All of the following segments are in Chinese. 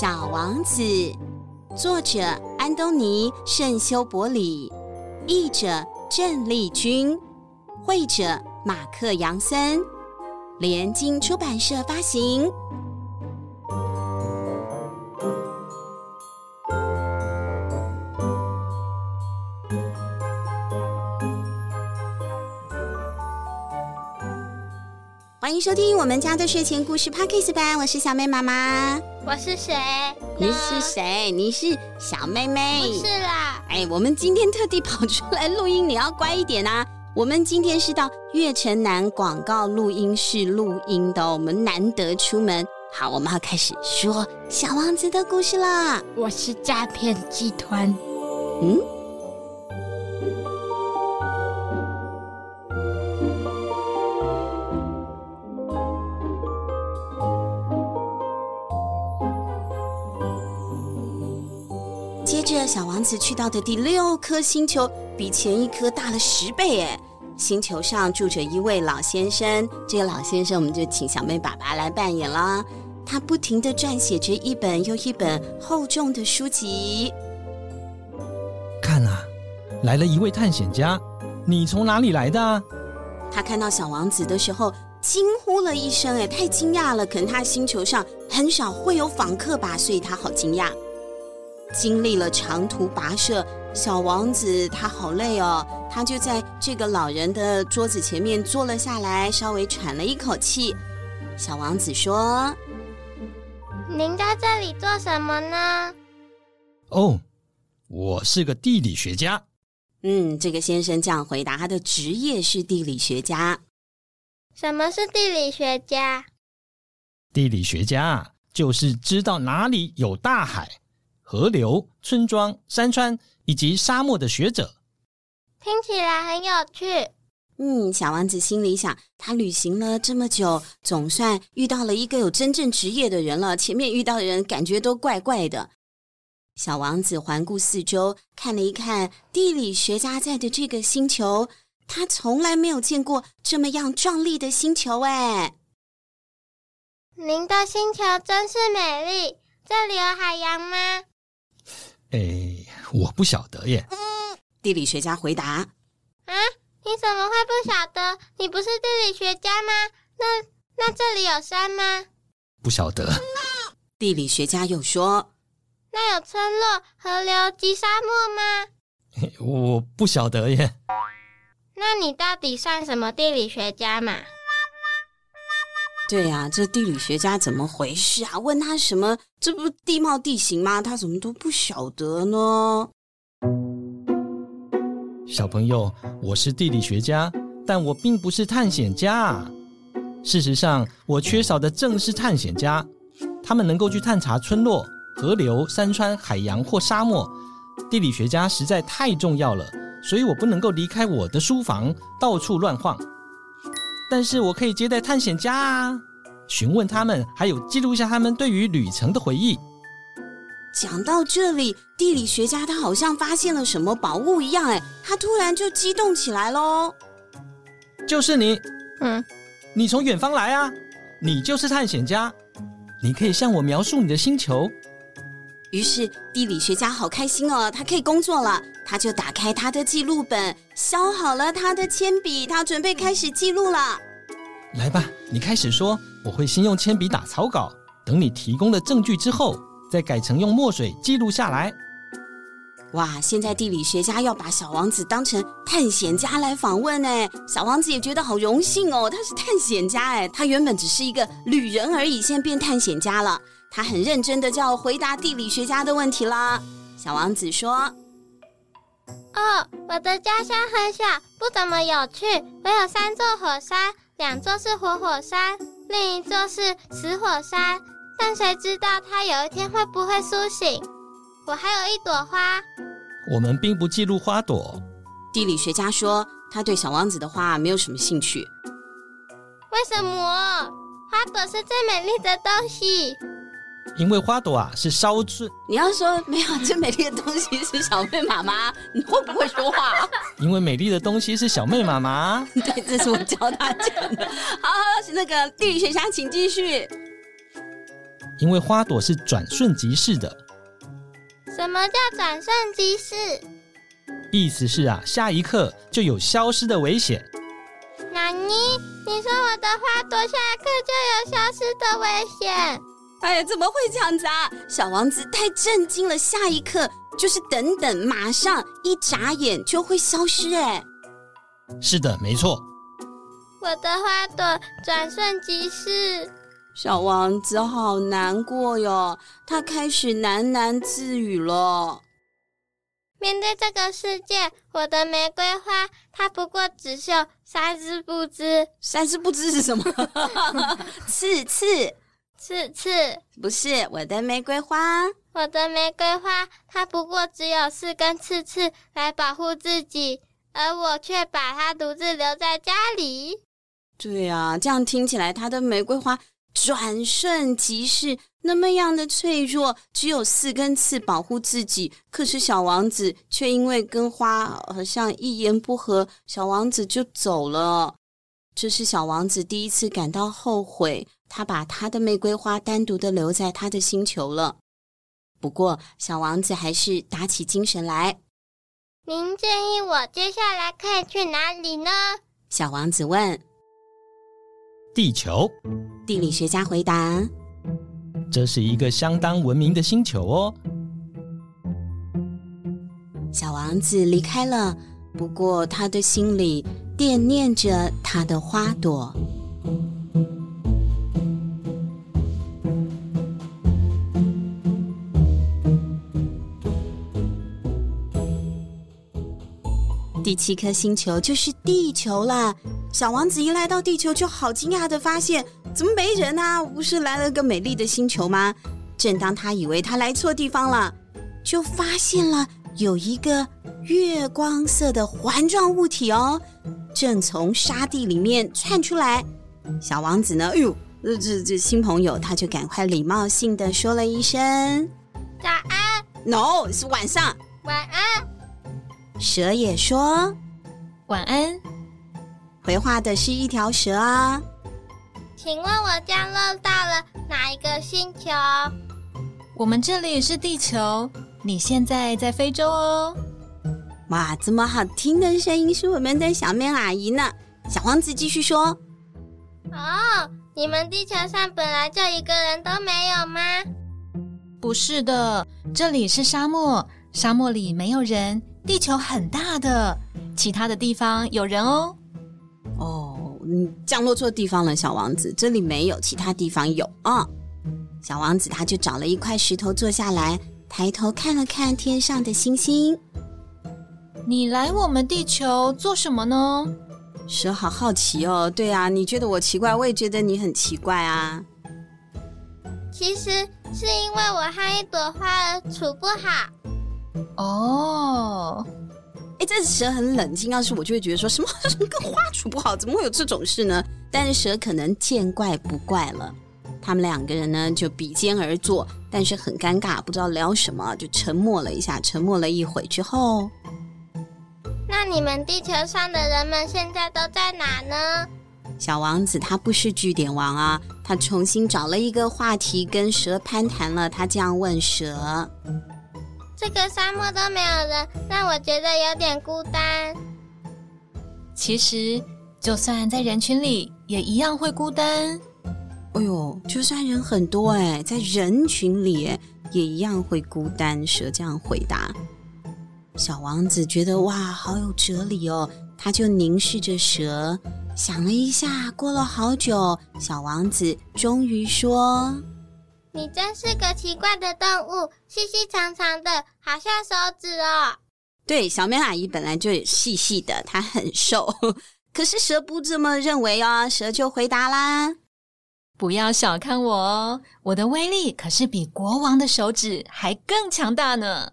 小王子》，作者安东尼·圣修伯里，译者郑丽君，绘者马克·杨森，联经出版社发行。欢迎收听我们家的睡前故事 Podcast 班，我是小妹妈妈。我是谁？你是谁？你是小妹妹。不是啦。哎，我们今天特地跑出来录音，你要乖一点啊。我们今天是到月城南广告录音室录音的，我们难得出门。好，我们要开始说小王子的故事啦。我是诈骗集团。嗯。小王子去到的第六颗星球比前一颗大了十倍哎！星球上住着一位老先生，这个老先生我们就请小妹爸爸来扮演啦。他不停的撰写着一本又一本厚重的书籍。看啊，来了一位探险家，你从哪里来的？他看到小王子的时候惊呼了一声，哎，太惊讶了！可能他星球上很少会有访客吧，所以他好惊讶。经历了长途跋涉，小王子他好累哦，他就在这个老人的桌子前面坐了下来，稍微喘了一口气。小王子说：“您在这里做什么呢？”“哦，我是个地理学家。”嗯，这个先生这样回答，他的职业是地理学家。什么是地理学家？地理学家就是知道哪里有大海。河流、村庄、山川以及沙漠的学者，听起来很有趣。嗯，小王子心里想，他旅行了这么久，总算遇到了一个有真正职业的人了。前面遇到的人感觉都怪怪的。小王子环顾四周，看了一看地理学家在的这个星球，他从来没有见过这么样壮丽的星球。哎，您的星球真是美丽。这里有海洋吗？哎，我不晓得耶。嗯，地理学家回答：“啊，你怎么会不晓得？你不是地理学家吗？那那这里有山吗？”不晓得。地理学家又说：“那有村落、河流及沙漠吗？”我不晓得耶。那你到底算什么地理学家嘛？对呀、这地理学家怎么回事啊？问他什么？这不地貌地形吗？他怎么都不晓得呢？小朋友，我是地理学家，但我并不是探险家。事实上，我缺少的正是探险家。他们能够去探查村落、河流、山川、海洋或沙漠。地理学家实在太重要了，所以我不能够离开我的书房，到处乱晃。但是我可以接待探险家啊，询问他们，还有记录一下他们对于旅程的回忆。讲到这里，地理学家他好像发现了什么宝物一样，哎，他突然就激动起来喽。就是你，嗯，你从远方来啊，你就是探险家，你可以向我描述你的星球。于是地理学家好开心哦，他可以工作了。他就打开他的记录本，削好了他的铅笔，他准备开始记录了。来吧，你开始说，我会先用铅笔打草稿，等你提供了证据之后，再改成用墨水记录下来。哇，现在地理学家要把小王子当成探险家来访问呢。小王子也觉得好荣幸哦，他是探险家哎，他原本只是一个旅人而已，现在变探险家了。他很认真的就要回答地理学家的问题啦。小王子说。哦，我的家乡很小，不怎么有趣。我有三座火山，两座是活火山，另一座是死火山。但谁知道它有一天会不会苏醒？我还有一朵花。我们并不记录花朵。地理学家说，他对小王子的花没有什么兴趣。为什么？花朵是最美丽的东西。因为花朵啊是烧制。你要说没有最美丽的东西是小妹妈妈，你会不会说话？因为美丽的东西是小妹妈妈。对，这是我教他讲的。好，好，那个地理学家，请继续。因为花朵是转瞬即逝的。什么叫转瞬即逝？意思是啊，下一刻就有消失的危险。纳尼？你说我的花朵下一刻就有消失的危险？哎呀，怎么会这样子啊？小王子太震惊了，下一刻就是等等，马上一眨眼就会消失。哎，是的，没错。我的花朵转瞬即逝。小王子好难过哟，他开始喃喃自语了。面对这个世界，我的玫瑰花它不过只绣三丝不知。三丝不知是什么？刺刺刺刺，不是我的玫瑰花。我的玫瑰花它不过只有四根刺刺来保护自己，而我却把它独自留在家里。对啊，这样听起来，他的玫瑰花。转瞬即逝，那么样的脆弱，只有四根刺保护自己。可是小王子却因为跟花好像一言不合，小王子就走了。这是小王子第一次感到后悔，他把他的玫瑰花单独的留在他的星球了。不过，小王子还是打起精神来。您建议我接下来可以去哪里呢？小王子问。地球，地理学家回答：“这是一个相当文明的星球哦。”小王子离开了，不过他的心里惦念着他的花朵。第七颗星球就是地球啦。小王子一来到地球，就好惊讶的发现，怎么没人啊？不是来了个美丽的星球吗？正当他以为他来错地方了，就发现了有一个月光色的环状物体哦，正从沙地里面窜出来。小王子呢？哎呦，这这这新朋友，他就赶快礼貌性的说了一声：“早安。” No，是晚上。晚安。蛇也说：“晚安。”回话的是一条蛇啊，请问我降落到了哪一个星球？我们这里是地球，你现在在非洲哦。哇，这么好听的声音是我们的小面阿姨呢。小王子继续说：“哦，你们地球上本来就一个人都没有吗？”不是的，这里是沙漠，沙漠里没有人。地球很大的，其他的地方有人哦。哦，你降落错地方了，小王子。这里没有，其他地方有啊。哦，小王子他就找了一块石头坐下来，抬头看了看天上的星星。你来我们地球做什么呢？蛇好好奇哦。对啊，你觉得我奇怪，我也觉得你很奇怪啊。其实是因为我和一朵花儿处不好。哦。哎，这蛇很冷静。要是我就会觉得说什么跟花处不好，怎么会有这种事呢？但是蛇可能见怪不怪了。他们两个人呢就比肩而坐，但是很尴尬，不知道聊什么，就沉默了一下。沉默了一会之后，那你们地球上的人们现在都在哪呢？小王子他不是据点王啊，他重新找了一个话题跟蛇攀谈了。他这样问蛇。这个沙漠都没有人，让我觉得有点孤单。其实，就算在人群里，也一样会孤单。哎呦，就算人很多，哎，在人群里，也一样会孤单。蛇这样回答。小王子觉得哇，好有哲理哦，他就凝视着蛇，想了一下。过了好久，小王子终于说。你真是个奇怪的动物，细细长长的，好像手指哦。对，小美阿姨本来就细细的，她很瘦。可是蛇不这么认为哦，蛇就回答啦：“不要小看我哦，我的威力可是比国王的手指还更强大呢。”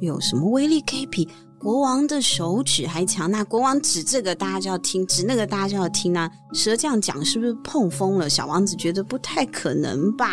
有什么威力可以比？国王的手指还强，那国王指这个大家就要听，指那个大家就要听啊。蛇这样讲是不是碰风了？小王子觉得不太可能吧。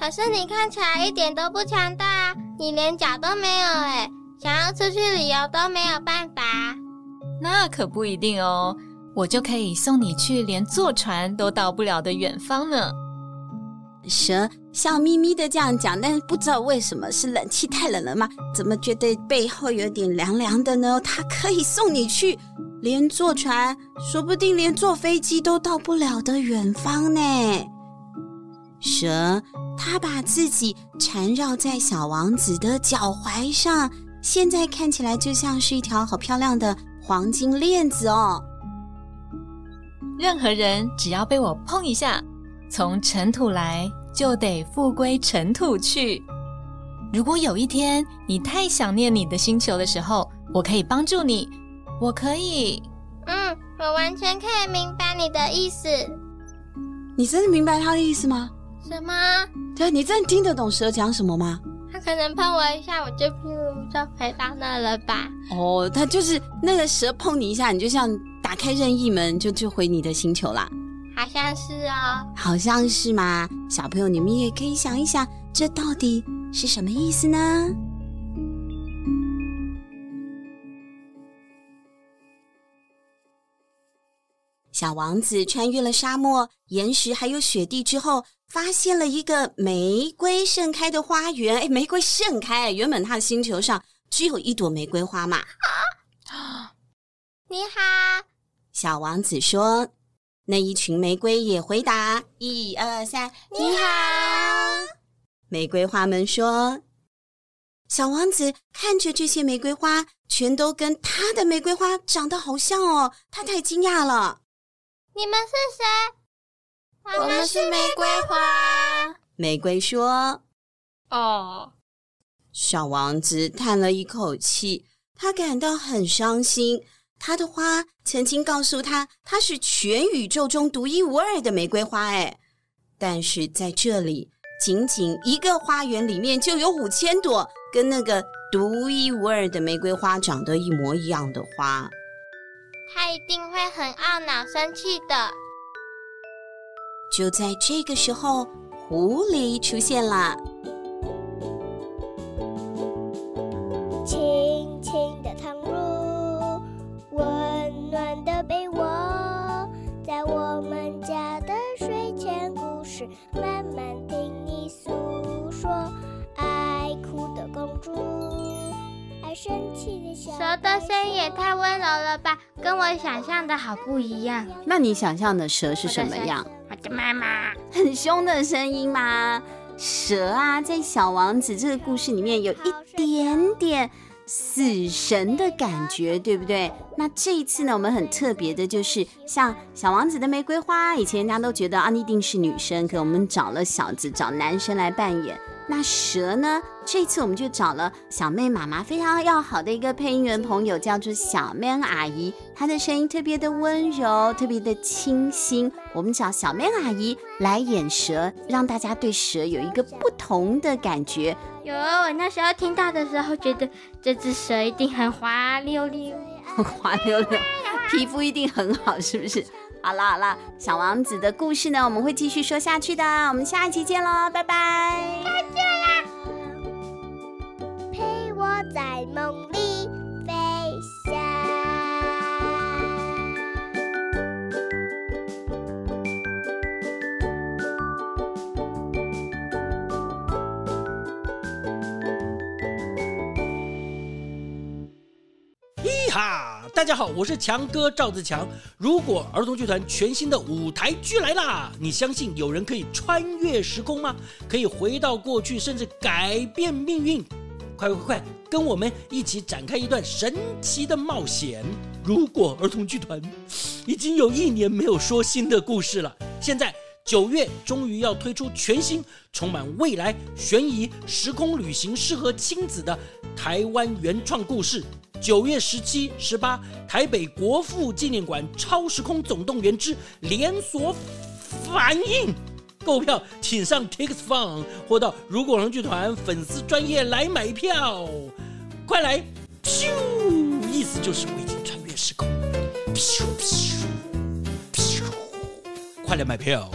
可是你看起来一点都不强大，你连脚都没有哎，想要出去旅游都没有办法。那可不一定哦，我就可以送你去连坐船都到不了的远方呢。蛇笑眯眯的这样讲，但是不知道为什么是冷气太冷了吗？怎么觉得背后有点凉凉的呢？他可以送你去连坐船，说不定连坐飞机都到不了的远方呢。蛇，它把自己缠绕在小王子的脚踝上，现在看起来就像是一条好漂亮的黄金链子哦。任何人只要被我碰一下，从尘土来就得复归尘土去。如果有一天你太想念你的星球的时候，我可以帮助你。我可以，嗯，我完全可以明白你的意思。你真的明白他的意思吗？什么？对，你真的听得懂蛇讲什么吗？他可能碰我一下，我就不就回到那了吧？哦，他就是那个蛇碰你一下，你就像打开任意门，就就回你的星球啦。好像是哦，好像是嘛？小朋友，你们也可以想一想，这到底是什么意思呢？小王子穿越了沙漠、岩石还有雪地之后，发现了一个玫瑰盛开的花园。哎，玫瑰盛开，原本他的星球上只有一朵玫瑰花嘛。啊，你好，小王子说。那一群玫瑰也回答：“一二三，你好。”玫瑰花们说：“小王子看着这些玫瑰花，全都跟他的玫瑰花长得好像哦，他太惊讶了。”你们是谁？我们是玫瑰花。玫瑰说：“哦。”小王子叹了一口气，他感到很伤心。他的花曾经告诉他，它是全宇宙中独一无二的玫瑰花。哎，但是在这里，仅仅一个花园里面就有五千朵跟那个独一无二的玫瑰花长得一模一样的花。他一定会很懊恼、生气的。就在这个时候，狐狸出现了。的被窝，在我们家的睡前故事，慢慢听你诉说。爱哭的公主。爱生气的小蛇的声音也太温柔了吧，跟我想象的好不一样。那你想象的蛇是什么样？我的妈妈，很凶的声音吗？蛇啊，在小王子这个故事里面有一点点死神的感觉，对不对？那这一次呢，我们很特别的就是，像小王子的玫瑰花，以前人家都觉得啊，你一定是女生，可我们找了小子，找男生来扮演。那蛇呢？这次我们就找了小妹妈妈非常要好的一个配音员朋友，叫做小妹阿姨。她的声音特别的温柔，特别的清新。我们找小妹阿姨来演蛇，让大家对蛇有一个不同的感觉。有，我那时候听到的时候，觉得这只蛇一定很滑溜溜，很滑溜溜，皮肤一定很好，是不是？好了好了，小王子的故事呢，我们会继续说下去的。我们下一期见喽，拜拜。再见啦！陪我在梦啊大家好，我是强哥赵自强。如果儿童剧团全新的舞台剧来啦，你相信有人可以穿越时空吗？可以回到过去，甚至改变命运？快快快，跟我们一起展开一段神奇的冒险！如果儿童剧团已经有一年没有说新的故事了，现在九月终于要推出全新、充满未来、悬疑、时空旅行，适合亲子的台湾原创故事。九月十七、十八，台北国父纪念馆《超时空总动员之连锁反应》购票，请上 Tix Fun 或到如果龙剧团粉丝专页来买票，快来！咻，意思就是我已经穿越时空，咻咻咻，快来买票。